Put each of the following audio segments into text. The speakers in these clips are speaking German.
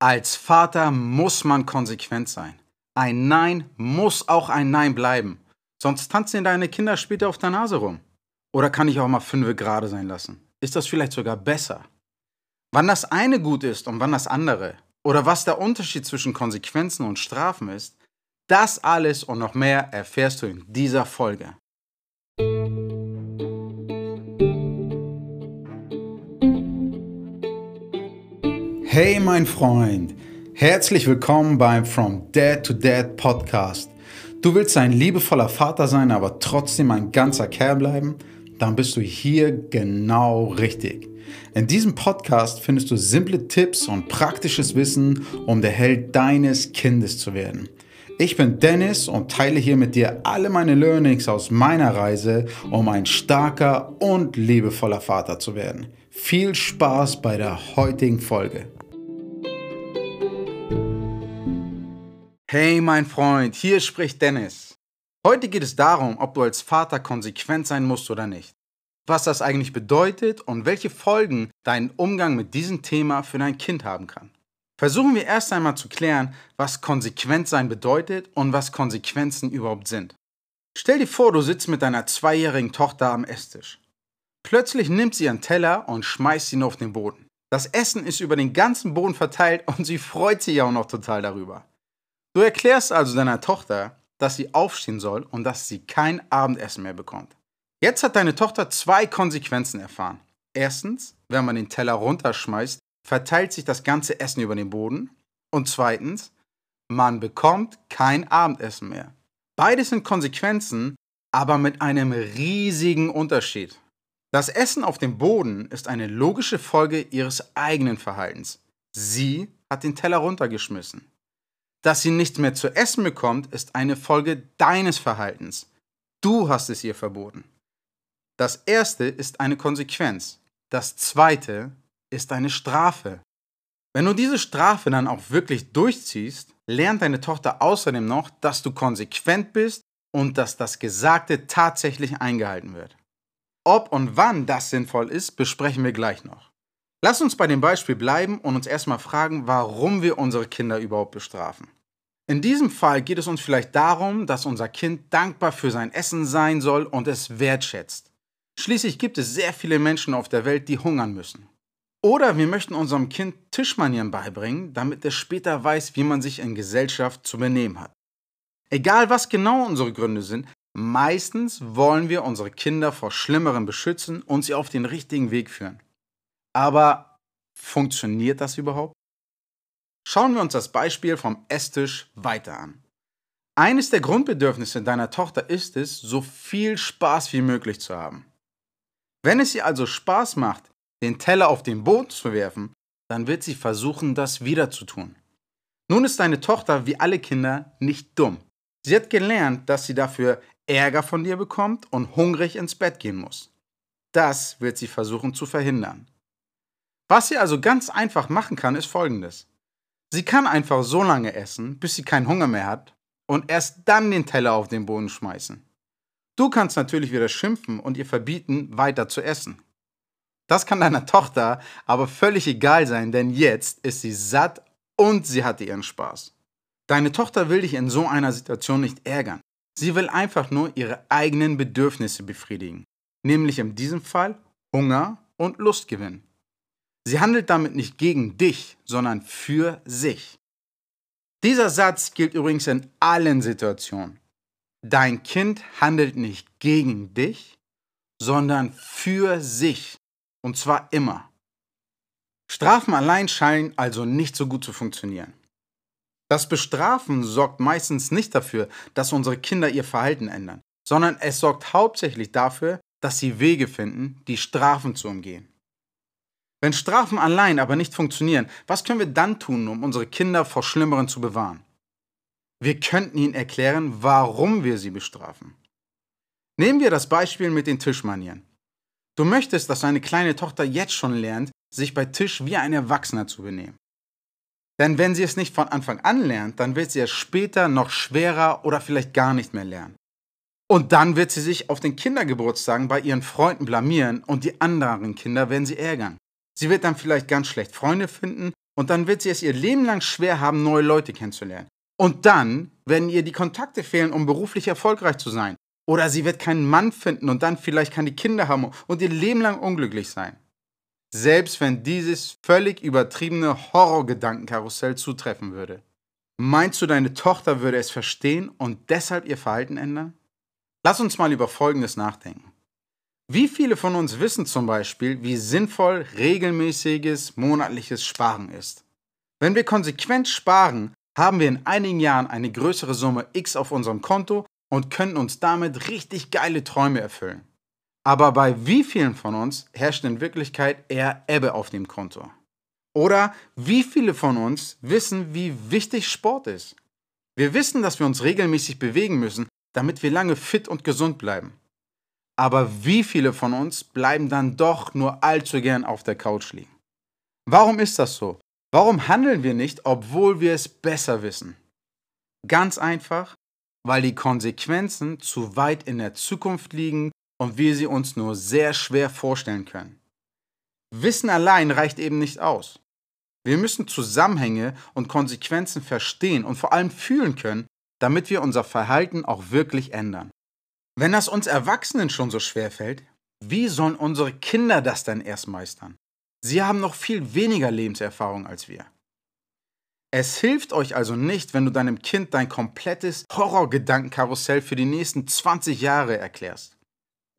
Als Vater muss man konsequent sein. Ein Nein muss auch ein Nein bleiben. Sonst tanzen deine Kinder später auf der Nase rum. Oder kann ich auch mal fünf gerade sein lassen? Ist das vielleicht sogar besser? Wann das eine gut ist und wann das andere, oder was der Unterschied zwischen Konsequenzen und Strafen ist, das alles und noch mehr erfährst du in dieser Folge. Hey mein Freund, herzlich willkommen beim From Dad to Dad Podcast. Du willst ein liebevoller Vater sein, aber trotzdem ein ganzer Kerl bleiben? Dann bist du hier genau richtig. In diesem Podcast findest du simple Tipps und praktisches Wissen, um der Held deines Kindes zu werden. Ich bin Dennis und teile hier mit dir alle meine Learnings aus meiner Reise, um ein starker und liebevoller Vater zu werden. Viel Spaß bei der heutigen Folge. Hey mein Freund, hier spricht Dennis. Heute geht es darum, ob du als Vater konsequent sein musst oder nicht. Was das eigentlich bedeutet und welche Folgen dein Umgang mit diesem Thema für dein Kind haben kann. Versuchen wir erst einmal zu klären, was konsequent sein bedeutet und was Konsequenzen überhaupt sind. Stell dir vor, du sitzt mit deiner zweijährigen Tochter am Esstisch. Plötzlich nimmt sie ihren Teller und schmeißt ihn auf den Boden. Das Essen ist über den ganzen Boden verteilt und sie freut sich auch noch total darüber. Du erklärst also deiner Tochter, dass sie aufstehen soll und dass sie kein Abendessen mehr bekommt. Jetzt hat deine Tochter zwei Konsequenzen erfahren. Erstens, wenn man den Teller runterschmeißt, verteilt sich das ganze Essen über den Boden. Und zweitens, man bekommt kein Abendessen mehr. Beides sind Konsequenzen, aber mit einem riesigen Unterschied. Das Essen auf dem Boden ist eine logische Folge ihres eigenen Verhaltens. Sie hat den Teller runtergeschmissen. Dass sie nichts mehr zu essen bekommt, ist eine Folge deines Verhaltens. Du hast es ihr verboten. Das erste ist eine Konsequenz. Das zweite ist eine Strafe. Wenn du diese Strafe dann auch wirklich durchziehst, lernt deine Tochter außerdem noch, dass du konsequent bist und dass das Gesagte tatsächlich eingehalten wird. Ob und wann das sinnvoll ist, besprechen wir gleich noch. Lass uns bei dem Beispiel bleiben und uns erstmal fragen, warum wir unsere Kinder überhaupt bestrafen. In diesem Fall geht es uns vielleicht darum, dass unser Kind dankbar für sein Essen sein soll und es wertschätzt. Schließlich gibt es sehr viele Menschen auf der Welt, die hungern müssen. Oder wir möchten unserem Kind Tischmanieren beibringen, damit es später weiß, wie man sich in Gesellschaft zu benehmen hat. Egal was genau unsere Gründe sind, meistens wollen wir unsere Kinder vor Schlimmerem beschützen und sie auf den richtigen Weg führen. Aber funktioniert das überhaupt? Schauen wir uns das Beispiel vom Esstisch weiter an. Eines der Grundbedürfnisse deiner Tochter ist es, so viel Spaß wie möglich zu haben. Wenn es ihr also Spaß macht, den Teller auf den Boden zu werfen, dann wird sie versuchen, das wieder zu tun. Nun ist deine Tochter wie alle Kinder nicht dumm. Sie hat gelernt, dass sie dafür Ärger von dir bekommt und hungrig ins Bett gehen muss. Das wird sie versuchen zu verhindern. Was sie also ganz einfach machen kann, ist folgendes. Sie kann einfach so lange essen, bis sie keinen Hunger mehr hat und erst dann den Teller auf den Boden schmeißen. Du kannst natürlich wieder schimpfen und ihr verbieten, weiter zu essen. Das kann deiner Tochter aber völlig egal sein, denn jetzt ist sie satt und sie hatte ihren Spaß. Deine Tochter will dich in so einer Situation nicht ärgern. Sie will einfach nur ihre eigenen Bedürfnisse befriedigen, nämlich in diesem Fall Hunger und Lust gewinnen. Sie handelt damit nicht gegen dich, sondern für sich. Dieser Satz gilt übrigens in allen Situationen. Dein Kind handelt nicht gegen dich, sondern für sich. Und zwar immer. Strafen allein scheinen also nicht so gut zu funktionieren. Das Bestrafen sorgt meistens nicht dafür, dass unsere Kinder ihr Verhalten ändern, sondern es sorgt hauptsächlich dafür, dass sie Wege finden, die Strafen zu umgehen. Wenn Strafen allein aber nicht funktionieren, was können wir dann tun, um unsere Kinder vor Schlimmeren zu bewahren? Wir könnten ihnen erklären, warum wir sie bestrafen. Nehmen wir das Beispiel mit den Tischmanieren. Du möchtest, dass deine kleine Tochter jetzt schon lernt, sich bei Tisch wie ein Erwachsener zu benehmen. Denn wenn sie es nicht von Anfang an lernt, dann wird sie es später noch schwerer oder vielleicht gar nicht mehr lernen. Und dann wird sie sich auf den Kindergeburtstagen bei ihren Freunden blamieren und die anderen Kinder werden sie ärgern. Sie wird dann vielleicht ganz schlecht Freunde finden und dann wird sie es ihr Leben lang schwer haben, neue Leute kennenzulernen. Und dann werden ihr die Kontakte fehlen, um beruflich erfolgreich zu sein. Oder sie wird keinen Mann finden und dann vielleicht keine Kinder haben und ihr Leben lang unglücklich sein. Selbst wenn dieses völlig übertriebene Horrorgedankenkarussell zutreffen würde. Meinst du, deine Tochter würde es verstehen und deshalb ihr Verhalten ändern? Lass uns mal über Folgendes nachdenken. Wie viele von uns wissen zum Beispiel, wie sinnvoll regelmäßiges monatliches Sparen ist? Wenn wir konsequent sparen, haben wir in einigen Jahren eine größere Summe X auf unserem Konto und können uns damit richtig geile Träume erfüllen. Aber bei wie vielen von uns herrscht in Wirklichkeit eher Ebbe auf dem Konto? Oder wie viele von uns wissen, wie wichtig Sport ist? Wir wissen, dass wir uns regelmäßig bewegen müssen, damit wir lange fit und gesund bleiben. Aber wie viele von uns bleiben dann doch nur allzu gern auf der Couch liegen? Warum ist das so? Warum handeln wir nicht, obwohl wir es besser wissen? Ganz einfach, weil die Konsequenzen zu weit in der Zukunft liegen und wir sie uns nur sehr schwer vorstellen können. Wissen allein reicht eben nicht aus. Wir müssen Zusammenhänge und Konsequenzen verstehen und vor allem fühlen können, damit wir unser Verhalten auch wirklich ändern. Wenn das uns Erwachsenen schon so schwer fällt, wie sollen unsere Kinder das denn erst meistern? Sie haben noch viel weniger Lebenserfahrung als wir. Es hilft euch also nicht, wenn du deinem Kind dein komplettes Horrorgedankenkarussell für die nächsten 20 Jahre erklärst.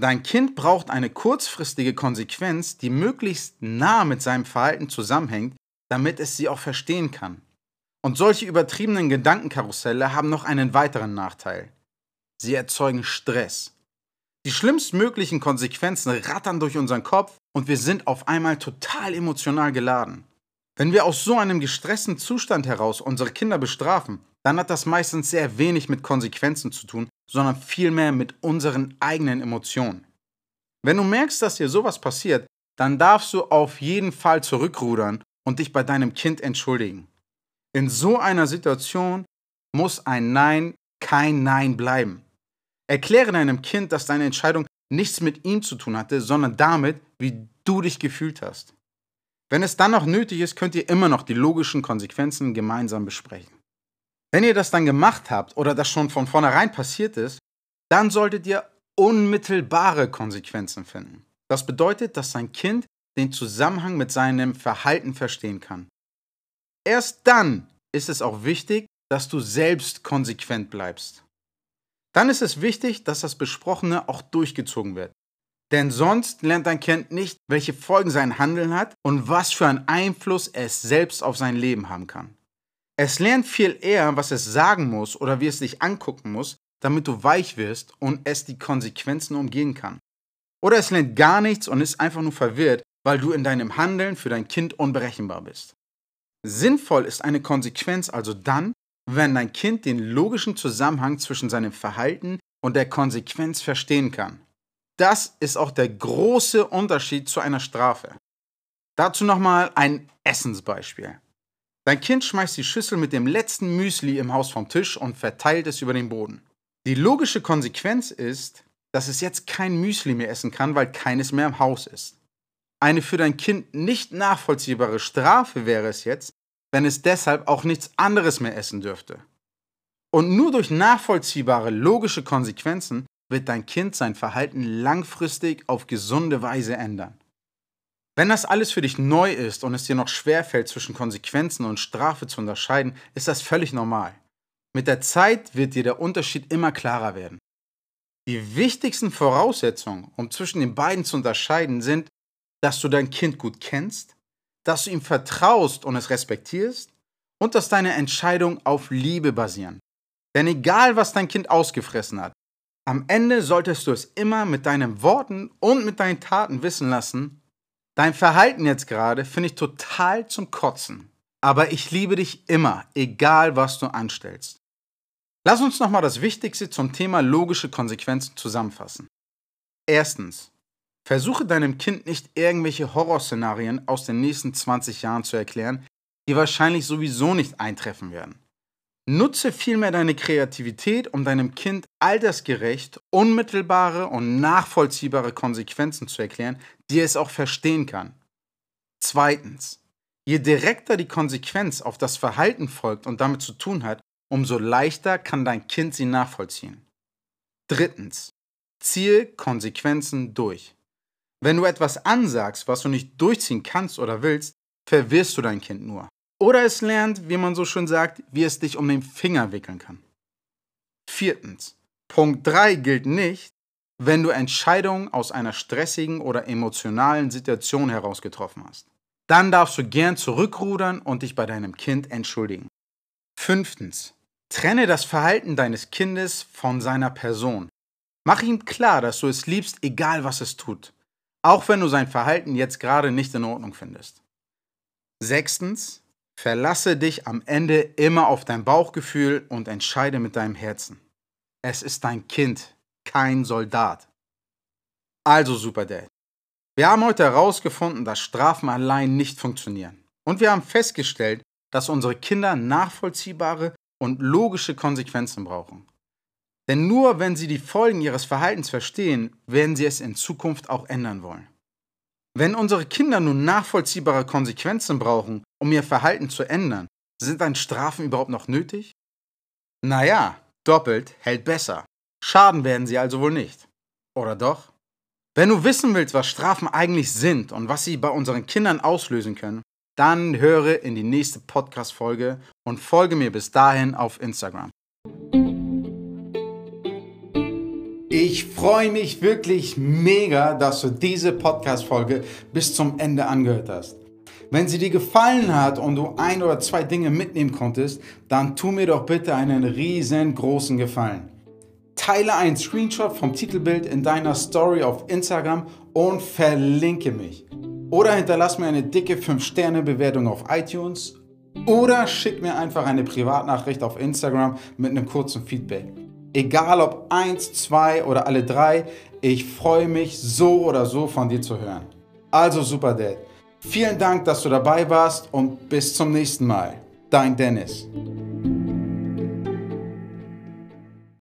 Dein Kind braucht eine kurzfristige Konsequenz, die möglichst nah mit seinem Verhalten zusammenhängt, damit es sie auch verstehen kann. Und solche übertriebenen Gedankenkarusselle haben noch einen weiteren Nachteil. Sie erzeugen Stress. Die schlimmstmöglichen Konsequenzen rattern durch unseren Kopf und wir sind auf einmal total emotional geladen. Wenn wir aus so einem gestressten Zustand heraus unsere Kinder bestrafen, dann hat das meistens sehr wenig mit Konsequenzen zu tun, sondern vielmehr mit unseren eigenen Emotionen. Wenn du merkst, dass dir sowas passiert, dann darfst du auf jeden Fall zurückrudern und dich bei deinem Kind entschuldigen. In so einer Situation muss ein Nein kein Nein bleiben. Erkläre deinem Kind, dass deine Entscheidung nichts mit ihm zu tun hatte, sondern damit, wie du dich gefühlt hast. Wenn es dann noch nötig ist, könnt ihr immer noch die logischen Konsequenzen gemeinsam besprechen. Wenn ihr das dann gemacht habt oder das schon von vornherein passiert ist, dann solltet ihr unmittelbare Konsequenzen finden. Das bedeutet, dass dein Kind den Zusammenhang mit seinem Verhalten verstehen kann. Erst dann ist es auch wichtig, dass du selbst konsequent bleibst. Dann ist es wichtig, dass das Besprochene auch durchgezogen wird. Denn sonst lernt dein Kind nicht, welche Folgen sein Handeln hat und was für einen Einfluss es selbst auf sein Leben haben kann. Es lernt viel eher, was es sagen muss oder wie es dich angucken muss, damit du weich wirst und es die Konsequenzen umgehen kann. Oder es lernt gar nichts und ist einfach nur verwirrt, weil du in deinem Handeln für dein Kind unberechenbar bist. Sinnvoll ist eine Konsequenz also dann, wenn dein Kind den logischen Zusammenhang zwischen seinem Verhalten und der Konsequenz verstehen kann. Das ist auch der große Unterschied zu einer Strafe. Dazu nochmal ein Essensbeispiel. Dein Kind schmeißt die Schüssel mit dem letzten Müsli im Haus vom Tisch und verteilt es über den Boden. Die logische Konsequenz ist, dass es jetzt kein Müsli mehr essen kann, weil keines mehr im Haus ist. Eine für dein Kind nicht nachvollziehbare Strafe wäre es jetzt, wenn es deshalb auch nichts anderes mehr essen dürfte. Und nur durch nachvollziehbare logische Konsequenzen wird dein Kind sein Verhalten langfristig auf gesunde Weise ändern. Wenn das alles für dich neu ist und es dir noch schwerfällt, zwischen Konsequenzen und Strafe zu unterscheiden, ist das völlig normal. Mit der Zeit wird dir der Unterschied immer klarer werden. Die wichtigsten Voraussetzungen, um zwischen den beiden zu unterscheiden, sind, dass du dein Kind gut kennst, dass du ihm vertraust und es respektierst und dass deine Entscheidungen auf Liebe basieren. Denn egal, was dein Kind ausgefressen hat, am Ende solltest du es immer mit deinen Worten und mit deinen Taten wissen lassen, dein Verhalten jetzt gerade finde ich total zum Kotzen. Aber ich liebe dich immer, egal was du anstellst. Lass uns nochmal das Wichtigste zum Thema logische Konsequenzen zusammenfassen. Erstens, versuche deinem Kind nicht irgendwelche Horrorszenarien aus den nächsten 20 Jahren zu erklären, die wahrscheinlich sowieso nicht eintreffen werden. Nutze vielmehr deine Kreativität, um deinem Kind altersgerecht, unmittelbare und nachvollziehbare Konsequenzen zu erklären, die es auch verstehen kann. Zweitens, Je direkter die Konsequenz auf das Verhalten folgt und damit zu tun hat, umso leichter kann dein Kind sie nachvollziehen. Drittens. Ziel Konsequenzen durch. Wenn du etwas ansagst, was du nicht durchziehen kannst oder willst, verwirrst du dein Kind nur. Oder es lernt, wie man so schön sagt, wie es dich um den Finger wickeln kann. Viertens. Punkt 3 gilt nicht, wenn du Entscheidungen aus einer stressigen oder emotionalen Situation heraus getroffen hast. Dann darfst du gern zurückrudern und dich bei deinem Kind entschuldigen. Fünftens. Trenne das Verhalten deines Kindes von seiner Person. Mach ihm klar, dass du es liebst, egal was es tut. Auch wenn du sein Verhalten jetzt gerade nicht in Ordnung findest. Sechstens. Verlasse dich am Ende immer auf dein Bauchgefühl und entscheide mit deinem Herzen. Es ist dein Kind, kein Soldat. Also Super Dad. Wir haben heute herausgefunden, dass Strafen allein nicht funktionieren. Und wir haben festgestellt, dass unsere Kinder nachvollziehbare und logische Konsequenzen brauchen. Denn nur wenn sie die Folgen ihres Verhaltens verstehen, werden sie es in Zukunft auch ändern wollen. Wenn unsere Kinder nun nachvollziehbare Konsequenzen brauchen, um ihr Verhalten zu ändern, sind dann Strafen überhaupt noch nötig? Naja, doppelt hält besser. Schaden werden sie also wohl nicht. Oder doch? Wenn du wissen willst, was Strafen eigentlich sind und was sie bei unseren Kindern auslösen können, dann höre in die nächste Podcast-Folge und folge mir bis dahin auf Instagram. Ich freue mich wirklich mega, dass du diese Podcast-Folge bis zum Ende angehört hast. Wenn sie dir gefallen hat und du ein oder zwei Dinge mitnehmen konntest, dann tu mir doch bitte einen riesengroßen Gefallen. Teile einen Screenshot vom Titelbild in deiner Story auf Instagram und verlinke mich. Oder hinterlass mir eine dicke 5-Sterne-Bewertung auf iTunes. Oder schick mir einfach eine Privatnachricht auf Instagram mit einem kurzen Feedback. Egal ob eins, zwei oder alle drei, ich freue mich so oder so von dir zu hören. Also Super Dad, vielen Dank, dass du dabei warst und bis zum nächsten Mal. Dein Dennis.